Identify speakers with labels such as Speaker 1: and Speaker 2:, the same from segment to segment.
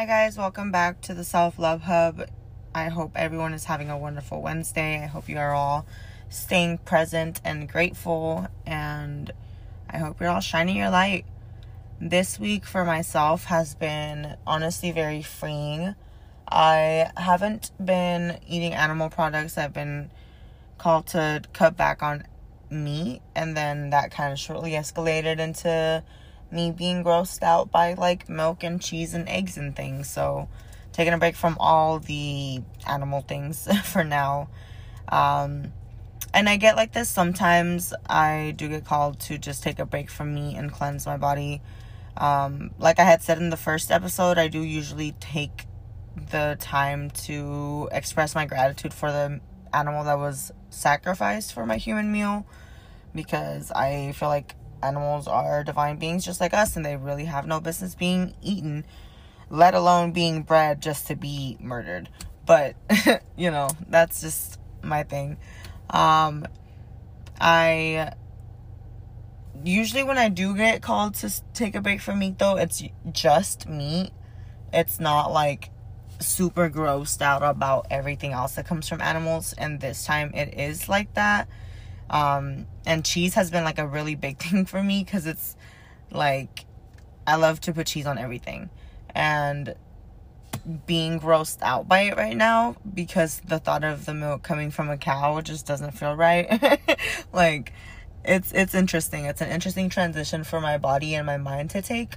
Speaker 1: Hi, guys. Welcome back to the Self Love Hub. I hope everyone is having a wonderful Wednesday. I hope you are all staying present and grateful, and I hope you're all shining your light. This week for myself has been honestly very freeing. I haven't been eating animal products. I've been called to cut back on meat, and then that kind of shortly escalated into me being grossed out by like milk and cheese and eggs and things. So, taking a break from all the animal things for now. Um, and I get like this sometimes. I do get called to just take a break from meat and cleanse my body. Um, like I had said in the first episode, I do usually take the time to express my gratitude for the animal that was sacrificed for my human meal because I feel like animals are divine beings just like us and they really have no business being eaten, let alone being bred just to be murdered. But, you know, that's just my thing. Um, I usually when I do get called to take a break from meat though, it's just meat. It's not like super grossed out about everything else that comes from animals and this time it is like that um, and cheese has been like a really big thing for me because it's like I love to put cheese on everything. And being grossed out by it right now because the thought of the milk coming from a cow just doesn't feel right. like it's it's interesting. It's an interesting transition for my body and my mind to take.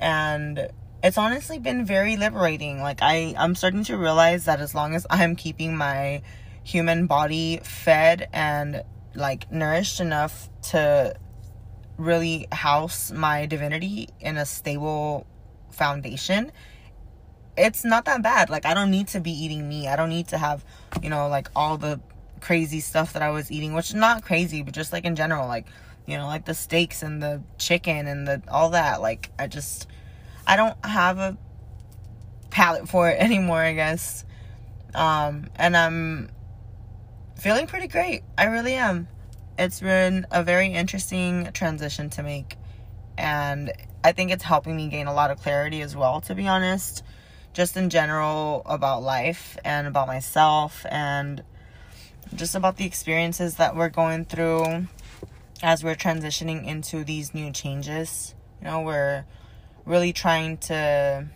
Speaker 1: And it's honestly been very liberating. Like I I'm starting to realize that as long as I'm keeping my human body fed and like nourished enough to really house my divinity in a stable foundation it's not that bad. Like i don't need to be eating meat. I don't need to have you know like all the crazy stuff that i was eating which is not crazy but just like in general like you know like the steaks and the chicken and the all that. Like i just i don't have a palate for it anymore i guess. Um and i'm feeling pretty great. I really am. It's been a very interesting transition to make. And I think it's helping me gain a lot of clarity as well, to be honest. Just in general about life and about myself and just about the experiences that we're going through as we're transitioning into these new changes. You know, we're really trying to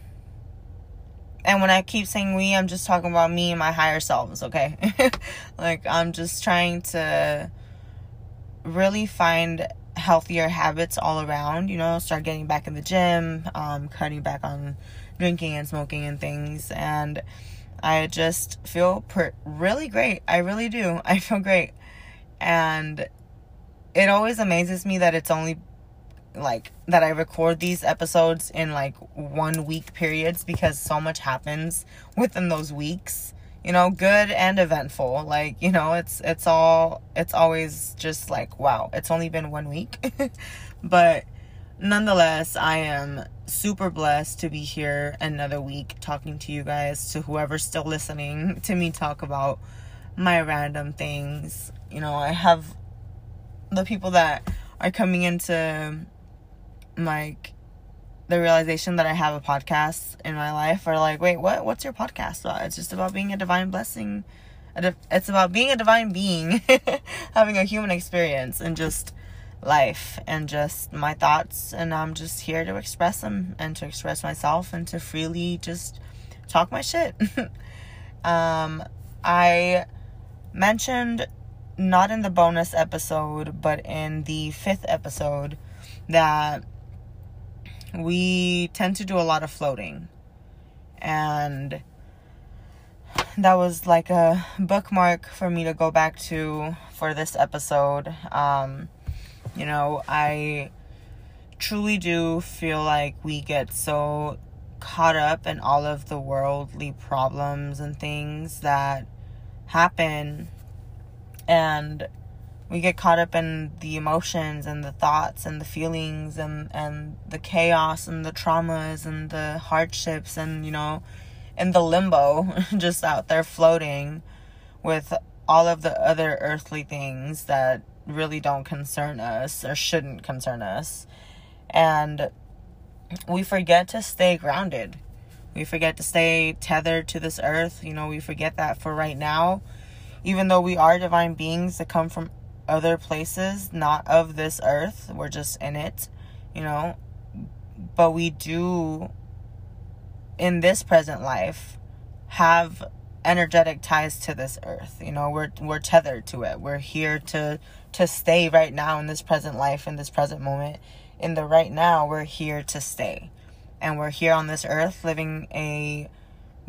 Speaker 1: and when I keep saying we, I'm just talking about me and my higher selves, okay? like, I'm just trying to really find healthier habits all around, you know, start getting back in the gym, um, cutting back on drinking and smoking and things. And I just feel per- really great. I really do. I feel great. And it always amazes me that it's only like that I record these episodes in like one week periods because so much happens within those weeks. You know good and eventful. Like you know it's it's all it's always just like wow it's only been one week. But nonetheless i am super blessed to be here another week talking to you guys to whoever's still listening to me talk about my random things. You know i have the people that are coming into like the realization that I have a podcast in my life are like, wait, what? What's your podcast about? It's just about being a divine blessing. It's about being a divine being, having a human experience, and just life and just my thoughts. And I'm just here to express them and to express myself and to freely just talk my shit. um, I mentioned not in the bonus episode, but in the fifth episode that we tend to do a lot of floating. And that was like a bookmark for me to go back to for this episode. Um, you know, I truly do feel like we get so caught up in all of the worldly problems and things that happen and we get caught up in the emotions and the thoughts and the feelings and and the chaos and the traumas and the hardships and you know in the limbo just out there floating with all of the other earthly things that really don't concern us or shouldn't concern us. And we forget to stay grounded. We forget to stay tethered to this earth. You know, we forget that for right now, even though we are divine beings that come from other places, not of this earth, we're just in it, you know. But we do, in this present life, have energetic ties to this earth. You know, we're we're tethered to it. We're here to to stay right now in this present life, in this present moment. In the right now, we're here to stay. And we're here on this earth living a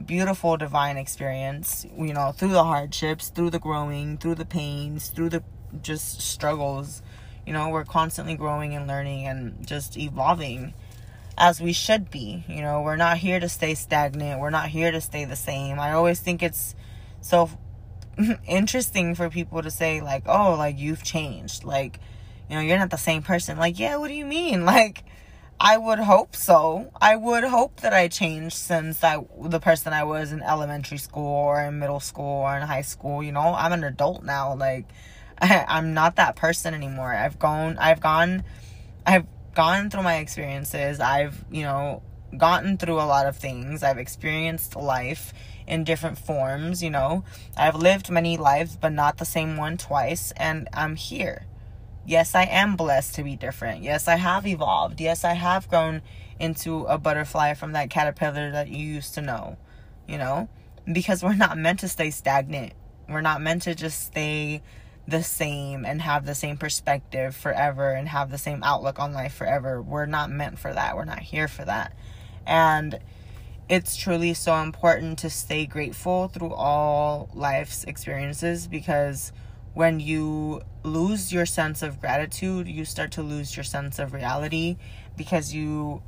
Speaker 1: beautiful divine experience, you know, through the hardships, through the growing, through the pains, through the just struggles. You know, we're constantly growing and learning and just evolving as we should be. You know, we're not here to stay stagnant. We're not here to stay the same. I always think it's so interesting for people to say like, "Oh, like you've changed." Like, you know, you're not the same person. Like, yeah, what do you mean? Like I would hope so. I would hope that I changed since I the person I was in elementary school or in middle school or in high school, you know. I'm an adult now. Like I, I'm not that person anymore. I've gone I've gone I've gone through my experiences. I've, you know, gotten through a lot of things. I've experienced life in different forms, you know. I've lived many lives, but not the same one twice, and I'm here. Yes, I am blessed to be different. Yes, I have evolved. Yes, I have grown into a butterfly from that caterpillar that you used to know, you know, because we're not meant to stay stagnant. We're not meant to just stay the same and have the same perspective forever and have the same outlook on life forever. We're not meant for that. We're not here for that. And it's truly so important to stay grateful through all life's experiences because when you lose your sense of gratitude, you start to lose your sense of reality because you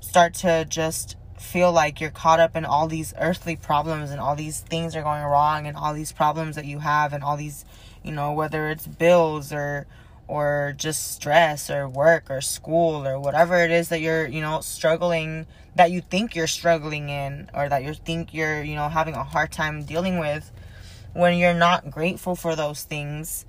Speaker 1: start to just feel like you're caught up in all these earthly problems and all these things are going wrong and all these problems that you have and all these you know whether it's bills or or just stress or work or school or whatever it is that you're you know struggling that you think you're struggling in or that you think you're you know having a hard time dealing with when you're not grateful for those things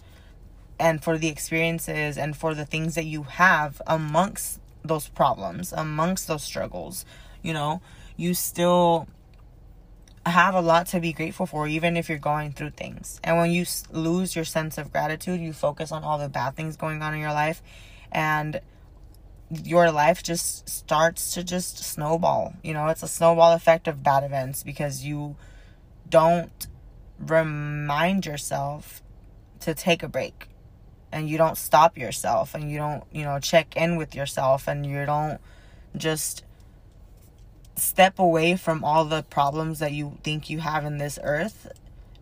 Speaker 1: and for the experiences and for the things that you have amongst those problems amongst those struggles you know you still have a lot to be grateful for, even if you're going through things. And when you lose your sense of gratitude, you focus on all the bad things going on in your life, and your life just starts to just snowball. You know, it's a snowball effect of bad events because you don't remind yourself to take a break and you don't stop yourself and you don't, you know, check in with yourself and you don't just step away from all the problems that you think you have in this earth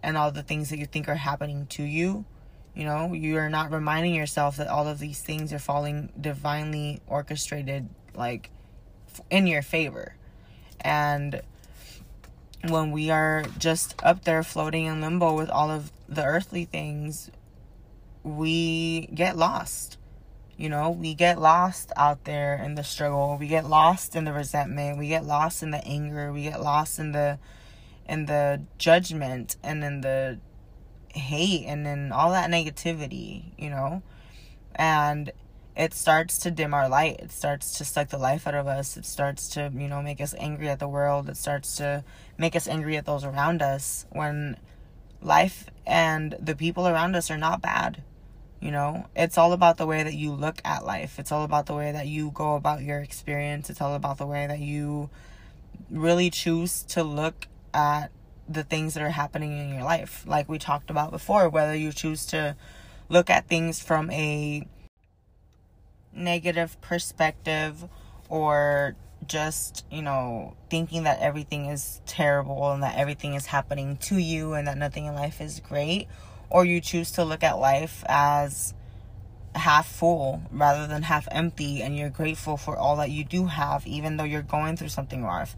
Speaker 1: and all the things that you think are happening to you. You know, you're not reminding yourself that all of these things are falling divinely orchestrated, like in your favor. And when we are just up there floating in limbo with all of the earthly things, we get lost you know, we get lost out there in the struggle. We get lost in the resentment. We get lost in the anger. We get lost in the in the judgment and in the hate and in all that negativity, you know? And it starts to dim our light. It starts to suck the life out of us. It starts to, you know, make us angry at the world. It starts to make us angry at those around us when life and the people around us are not bad you know, it's all about the way that you look at life. It's all about the way that you go about your experience. It's all about the way that you really choose to look at the things that are happening in your life. Like we talked about before, whether you choose to look at things from a negative perspective or just, you know, thinking that everything is terrible and that everything is happening to you and that nothing in life is great or you choose to look at life as half full rather than half empty and you're grateful for all that you do have even though you're going through something rough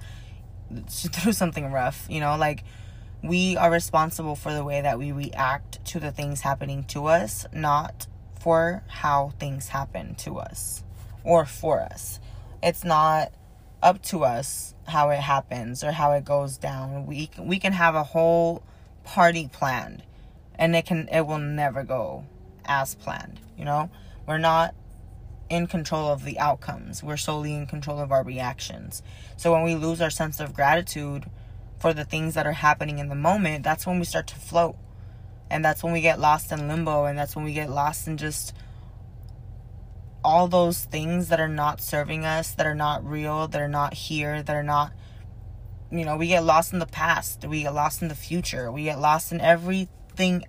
Speaker 1: through something rough you know? Like we are responsible for the way that we react to the things happening to us not for how things happen to us or for us. It's not up to us how it happens or how it goes down. We we can have a whole party planned and it can it will never go as planned you know we're not in control of the outcomes. We're solely in control of our reactions. So when we lose our sense of gratitude for the things that are happening in the moment, that's when we start to float. And that's when we get lost in limbo and that's when we get lost in just all those things that are not serving us, that are not real, that are not here, that are not you know, we get lost in the past, we get lost in the future, we get lost in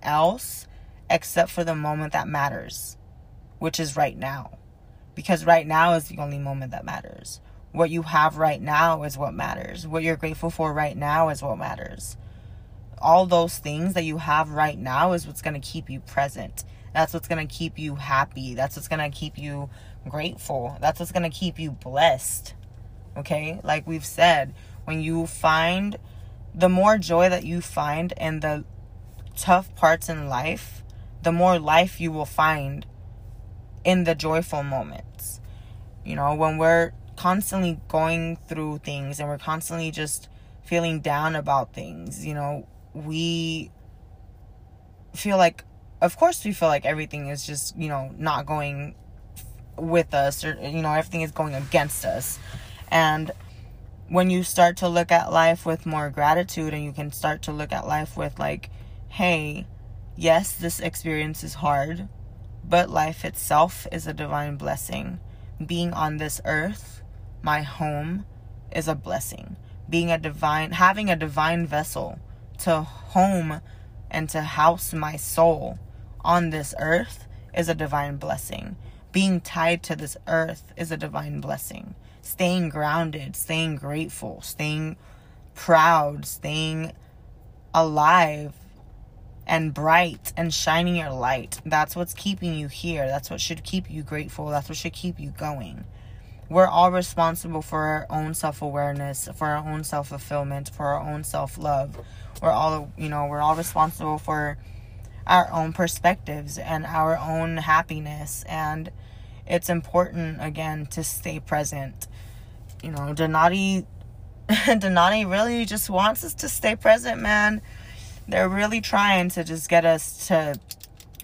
Speaker 1: else except for the moment that matters, which is right now. Because right now is the only moment that matters. What you have right now is what matters. What you're grateful for right now is what matters. All those things that you have right now is what's going to keep you present. That's what's going to keep you happy. That's what's going to keep you grateful. That's what's going to keep you blessed. Okay? Like we've said, when you find the more joy that you find in the tough parts in life, the more life you will find in the joyful moments. You know, when we're constantly going through things and we're constantly just feeling down about things, you know, we feel like, of course, we feel like everything is just, you know, not going with us or, you know, everything is going against us. And when you start to look at life with more gratitude and you can start to look at life with, like, hey, yes, this experience is hard, but life itself is a divine blessing. Being on this earth, my home, is a blessing. Being a divine, having a divine vessel to home and to house my soul on this earth is a divine blessing. Being tied to this earth is a divine blessing. Staying grounded, staying grateful, staying proud, staying alive and bright and shining your light. That's what's keeping you here. That's what should keep you grateful. That's what should keep you going. We're all responsible for our own self awareness, for our own self fulfillment, for our own self love. We're all, you know, we're all responsible for our own perspectives and our own happiness. And it's important, again, to stay present. You know, Donati, Donati really just wants us to stay present, man they're really trying to just get us to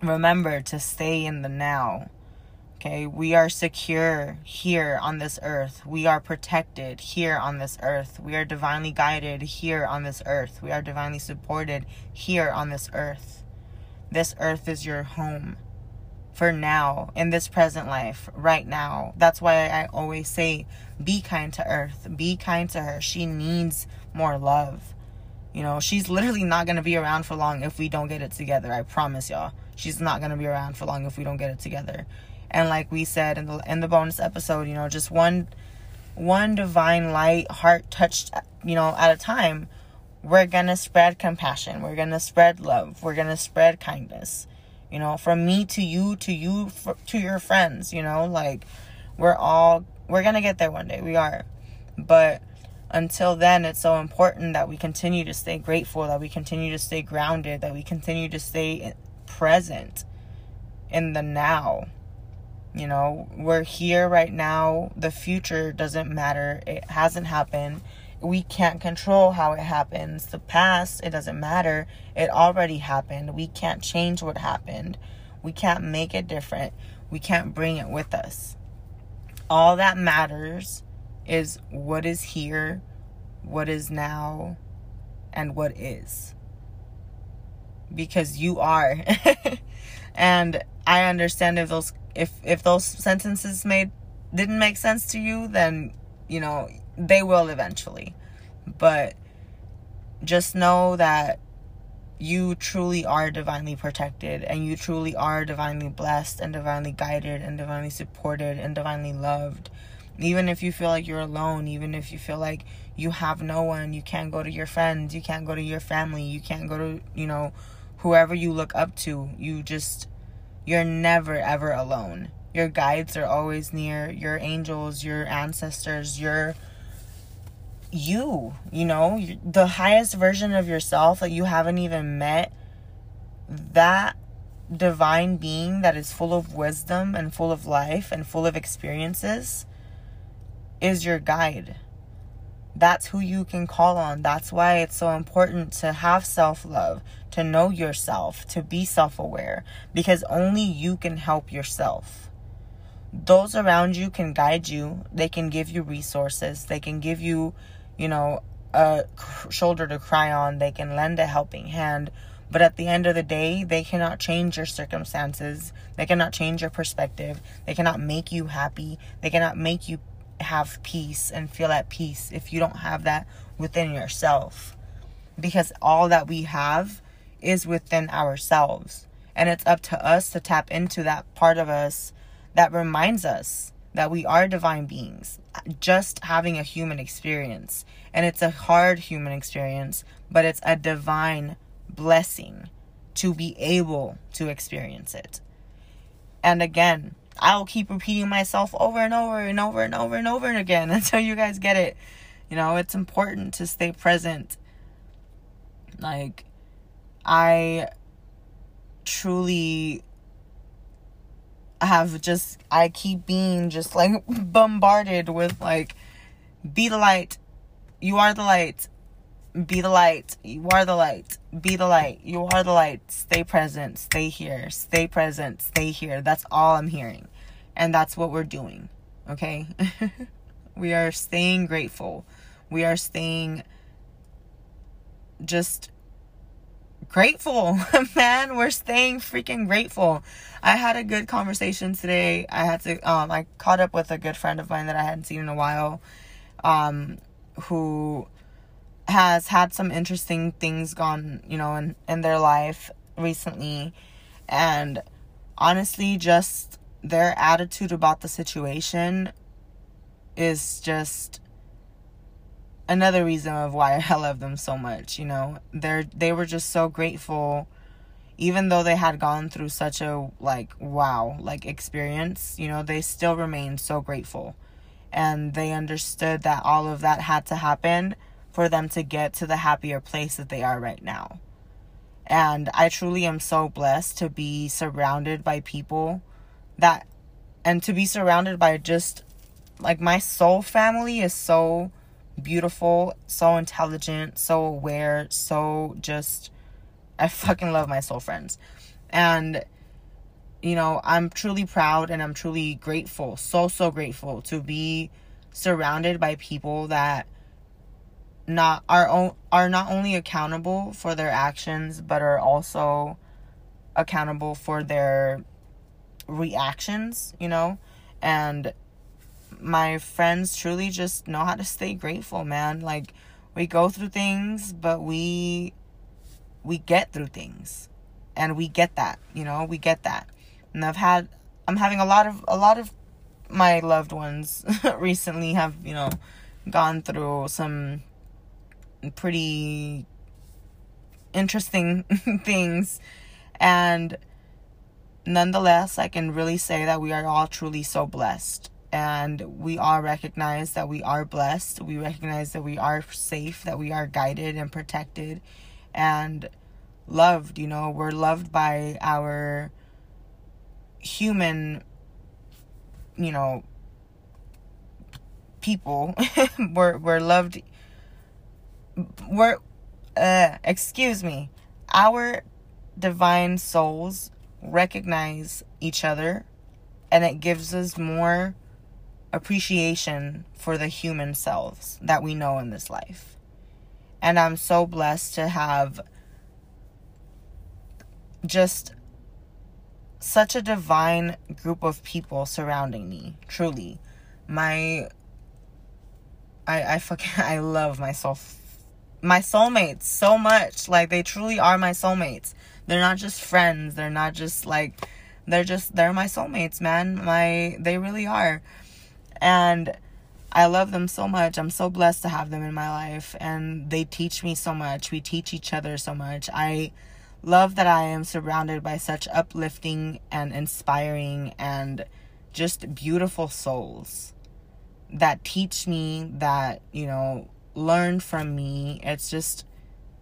Speaker 1: remember to stay in the now. Okay, we are secure here on this earth. We are protected here on this earth. We are divinely guided here on this earth. We are divinely supported here on this earth. This earth is your home for now, in this present life, right now. That's why I always say be kind to earth, be kind to her. She needs more love. You know, she's literally not going to be around for long if we don't get it together. I promise y'all. She's not going to be around for long if we don't get it together. And like we said in the in the bonus episode, you know, just one one divine light heart touched, you know, at a time, we're going to spread compassion. We're going to spread love. We're going to spread kindness. You know, from me to you to you for, to your friends, you know, like we're all we're going to get there one day. We are. But until then, it's so important that we continue to stay grateful, that we continue to stay grounded, that we continue to stay present in the now. You know, we're here right now. The future doesn't matter. It hasn't happened. We can't control how it happens. The past, it doesn't matter. It already happened. We can't change what happened. We can't make it different. We can't bring it with us. All that matters is what is here, what is now, and what is. Because you are. and I understand if those if if those sentences made didn't make sense to you, then you know, they will eventually. But just know that you truly are divinely protected and you truly are divinely blessed and divinely guided and divinely supported and divinely loved even if you feel like you're alone, even if you feel like you have no one, you can't go to your friends, you can't go to your family, you can't go to, you know, whoever you look up to. You just, you're never ever alone. Your guides are always near, your angels, your ancestors, your you, you know, the highest version of yourself that you haven't even met. That divine being that is full of wisdom and full of life and full of experiences is your guide. That's who you can call on. That's why it's so important to have self love, to know yourself, to be self aware, because only you can help yourself. those around you can guide you. They can give you resources. They can give you, you know, a shoulder to cry on. They can lend a helping hand. But at the end of the day, they cannot change your circumstances. They cannot change your perspective. They cannot make you happy. They cannot make you have peace and feel at peace if you don't have that within yourself. Because all that we have is within ourselves. And it's up to us to tap into that part of us that reminds us that we are divine beings, just having a human experience. And it's a hard human experience, but it's a divine blessing to be able to experience it. And again, I'll keep repeating myself over and over and over and over and over and again until you guys get it. You know, it's important to stay present. Like, I truly have just, I keep being just like bombarded with like, be the light. You are the light. Be the light. You are the light. Be the light. You are the light. Stay present. Stay here. Stay present. Stay here. That's all I'm hearing. And that's what we're doing. Okay? we are staying grateful. We are staying just grateful, man. We're staying freaking grateful. I had a good conversation today. I had to um I caught up with a good friend of mine that I hadn't seen in a while um who has had some interesting things gone, you know, in in their life recently and honestly just their attitude about the situation is just another reason of why I love them so much, you know. They're they were just so grateful even though they had gone through such a like wow, like experience, you know, they still remained so grateful. And they understood that all of that had to happen for them to get to the happier place that they are right now. And I truly am so blessed to be surrounded by people that and to be surrounded by just like my soul family is so beautiful, so intelligent, so aware, so just I fucking love my soul friends. And you know, I'm truly proud and I'm truly grateful, so so grateful to be surrounded by people that not are are not only accountable for their actions but are also accountable for their reactions, you know? And my friends truly just know how to stay grateful, man. Like we go through things, but we we get through things. And we get that, you know, we get that. And I've had I'm having a lot of a lot of my loved ones recently have, you know, gone through some pretty interesting things and nonetheless I can really say that we are all truly so blessed and we all recognize that we are blessed. We recognize that we are safe, that we are guided and protected and loved. You know, we're loved by our human, you know, people. we're we're loved. We're, uh, excuse me, our divine souls recognize each other, and it gives us more appreciation for the human selves that we know in this life. And I'm so blessed to have just such a divine group of people surrounding me. Truly. My I I fucking I love myself my soulmates so much. Like they truly are my soulmates. They're not just friends. They're not just like they're just they're my soulmates, man. My they really are and I love them so much. I'm so blessed to have them in my life and they teach me so much. We teach each other so much. I love that I am surrounded by such uplifting and inspiring and just beautiful souls that teach me that, you know, learn from me. It's just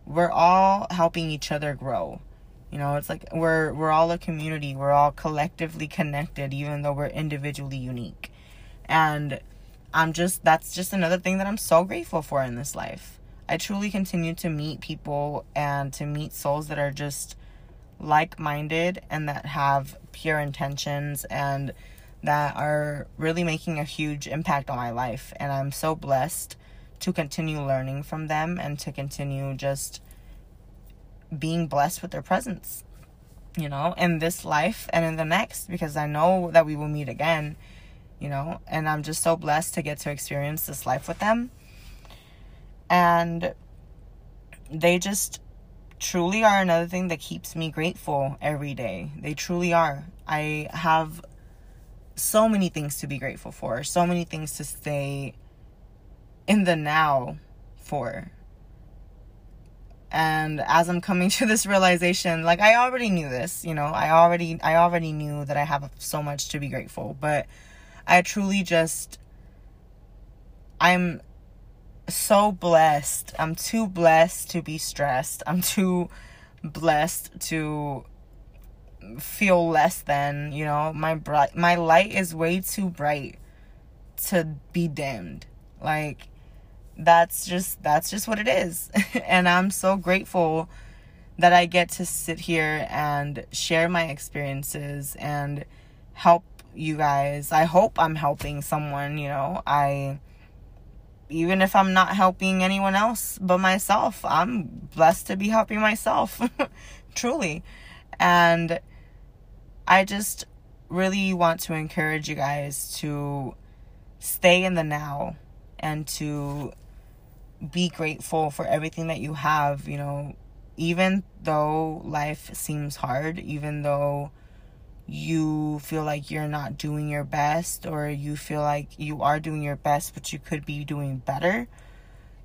Speaker 1: we're all helping each other grow. You know, it's like we're we're all a community. We're all collectively connected even though we're individually unique. And I'm just, that's just another thing that I'm so grateful for in this life. I truly continue to meet people and to meet souls that are just like minded and that have pure intentions and that are really making a huge impact on my life. And I'm so blessed to continue learning from them and to continue just being blessed with their presence, you know, in this life and in the next, because I know that we will meet again, you know, and I'm just so blessed to get to experience this life with them. And they just truly are another thing that keeps me grateful every day. They truly are. I have so many things to be grateful for, so many things to stay in the now for. And as I'm coming to this realization, like I already knew this, you know, I already I already knew that I have so much to be grateful, but I truly just I'm so blessed. I'm too blessed to be stressed. I'm too blessed to feel less than, you know, my bright my light is way too bright to be dimmed. Like that's just that's just what it is. and I'm so grateful that I get to sit here and share my experiences and help you guys. I hope I'm helping someone, you know. I even if I'm not helping anyone else but myself, I'm blessed to be helping myself. Truly. And I just really want to encourage you guys to stay in the now and to be grateful for everything that you have, you know, even though life seems hard, even though you feel like you're not doing your best or you feel like you are doing your best but you could be doing better,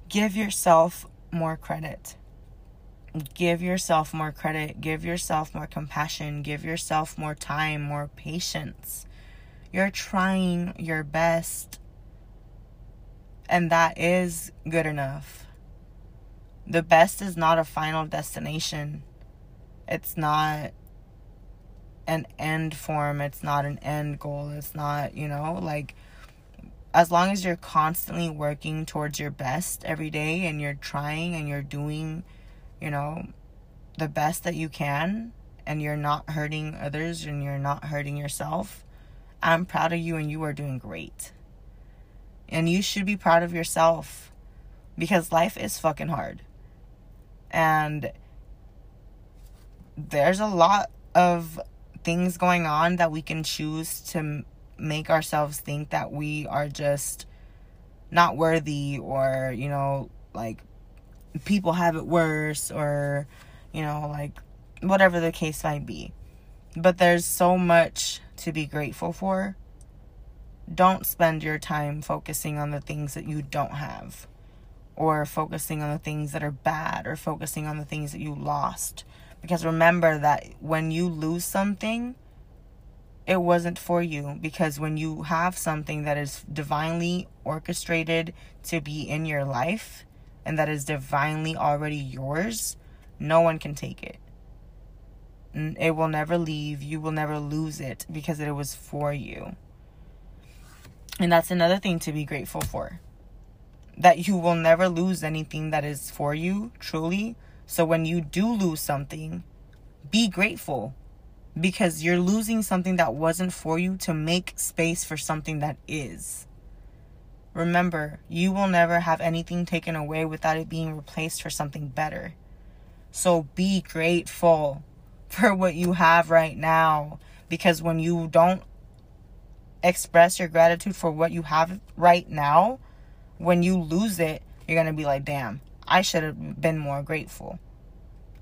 Speaker 1: give yourself more credit. Give yourself more credit, give yourself more compassion, give yourself more time, more patience. You're trying your best, and that is good enough. The best is not a final destination, it's not an end form, it's not an end goal, it's not, you know, like as long as you're constantly working towards your best every day and you're trying and you're doing you know, the best that you can and you're not hurting others and you're not hurting yourself, I'm proud of you and you are doing great. And you should be proud of yourself because life is fucking hard. And there's a lot of things going on that we can choose to make ourselves think that we are just not worthy or, you know, like people have it worse or you know like whatever the case might be but there's so much to be grateful for don't spend your time focusing on the things that you don't have or focusing on the things that are bad or focusing on the things that you lost because remember that when you lose something it wasn't for you because when you have something that is divinely orchestrated to be in your life and that is divinely already yours, no one can take it. It will never leave. You will never lose it because it was for you. And that's another thing to be grateful for. That you will never lose anything that is for you, truly. So when you do lose something, be grateful because you're losing something that wasn't for you to make space for something that is. Remember, you will never have anything taken away without it being replaced for something better. So be grateful for what you have right now because when you don't express your gratitude for what you have right now, when you lose it, you're going to be like, damn, I should have been more grateful.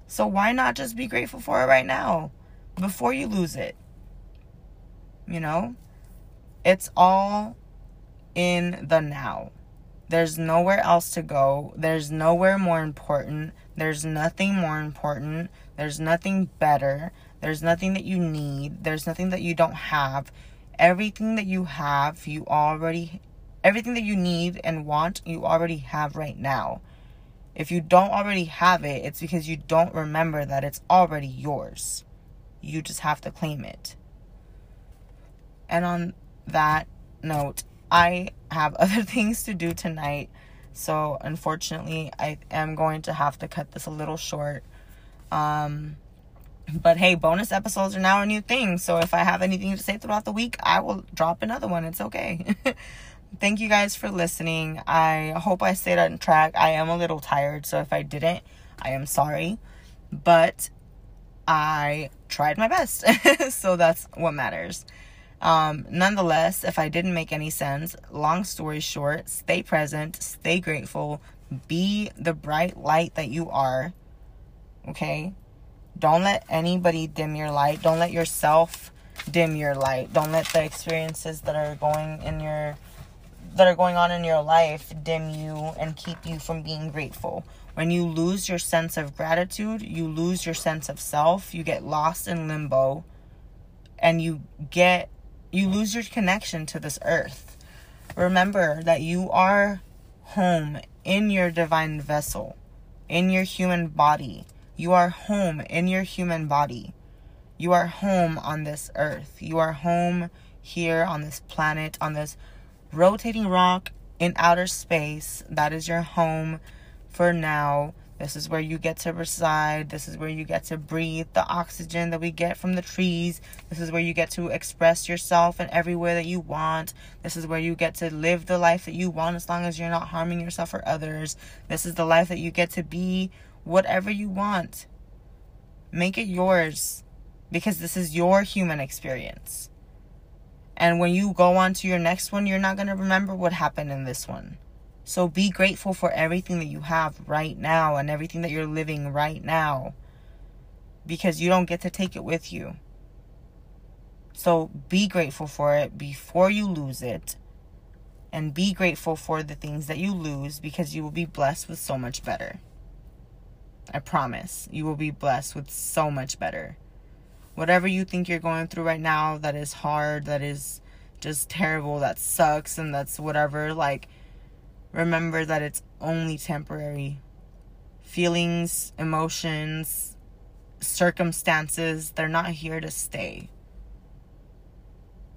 Speaker 1: So why not just be grateful for it right now before you lose it? You know? It's all in the now. There's nowhere else to go. There's nowhere more important. There's nothing more important. There's nothing better. There's nothing that you need. There's nothing that you don't have. Everything that you have, you already everything that you need and want, you already have right now. If you don't already have it, it's because you don't remember that it's already yours. You just have to claim it. And on that note, I have other things to do tonight. So, unfortunately, I am going to have to cut this a little short. Um, But hey, bonus episodes are now a new thing. So if I have anything to say throughout the week, I will drop another one. It's okay. Thank you guys for listening. I hope I stayed on track. I am a little tired, so if I didn't, I am sorry. But I tried my best. so that's what matters. Um, nonetheless, if I didn't make any sense, long story short, stay present, stay grateful, be the bright light that you are. Okay? Don't let anybody dim your light. Don't let yourself dim your light. Don't let the experiences that are going in your that are going on in your life dim you and keep you from being grateful. When you lose your sense of gratitude, you lose your sense of self, you get lost in limbo and you get you lose your connection to this earth. Remember that you are home in your divine vessel, in your human body. You are home in your human body. You are home on this earth. You are home here on this planet, on this rotating rock in outer space. That is your home for now. This is where you get to reside. This is where you get to breathe the oxygen that we get from the trees. This is where you get to express yourself in every way that you want. This is where you get to live the life that you want as long as you're not harming yourself or others. This is the life that you get to be whatever you want. Make it yours because this is your human experience. And when you go on to your next one, you're not going to remember what happened in this one. So be grateful for everything that you have right now and everything that you're living right now because you don't get to take it with you. So be grateful for it before you lose it. And be grateful for the things that you lose because you will be blessed with so much better. I promise you will be blessed with so much better. Whatever you think you're going through right now that is hard, that is just terrible, that sucks, and that's whatever, like, remember that it's only temporary. Feelings, emotions, circumstances, they're not here to stay.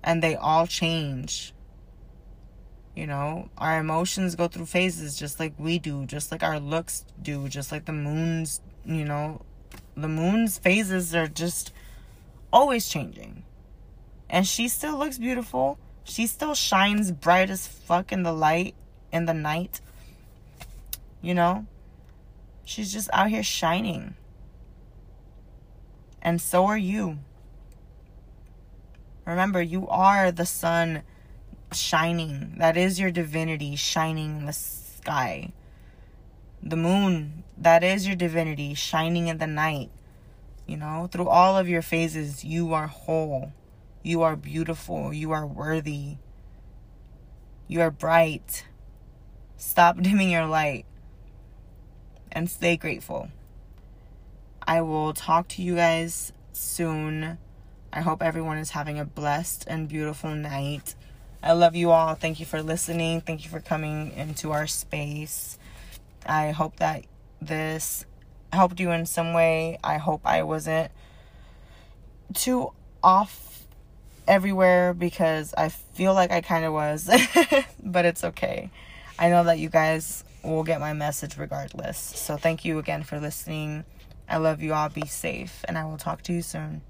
Speaker 1: And they all change. You know, our emotions go through phases just like we do, just like our looks do, just like the moon's, you know, the moon's phases are just always changing. And she still looks beautiful. She still shines bright as fuck in the light in the night. You know? She's just out here shining. And so are you. Remember, you are the sun shining. That is your divinity shining in the sky. The moon, that is your divinity shining in the night. You know, through all of your phases, you are whole. You are beautiful. You are worthy. You are bright. Stop dimming your light and stay grateful. I will talk to you guys soon. I hope everyone is having a blessed and beautiful night. I love you all. Thank you for listening. Thank you for coming into our space. I hope that this helped you in some way. I hope I wasn't too off everywhere because I feel like I kind of was, but it's okay. I know that you guys will get my message regardless. So thank you again for listening. I love you all. Be safe, and I will talk to you soon.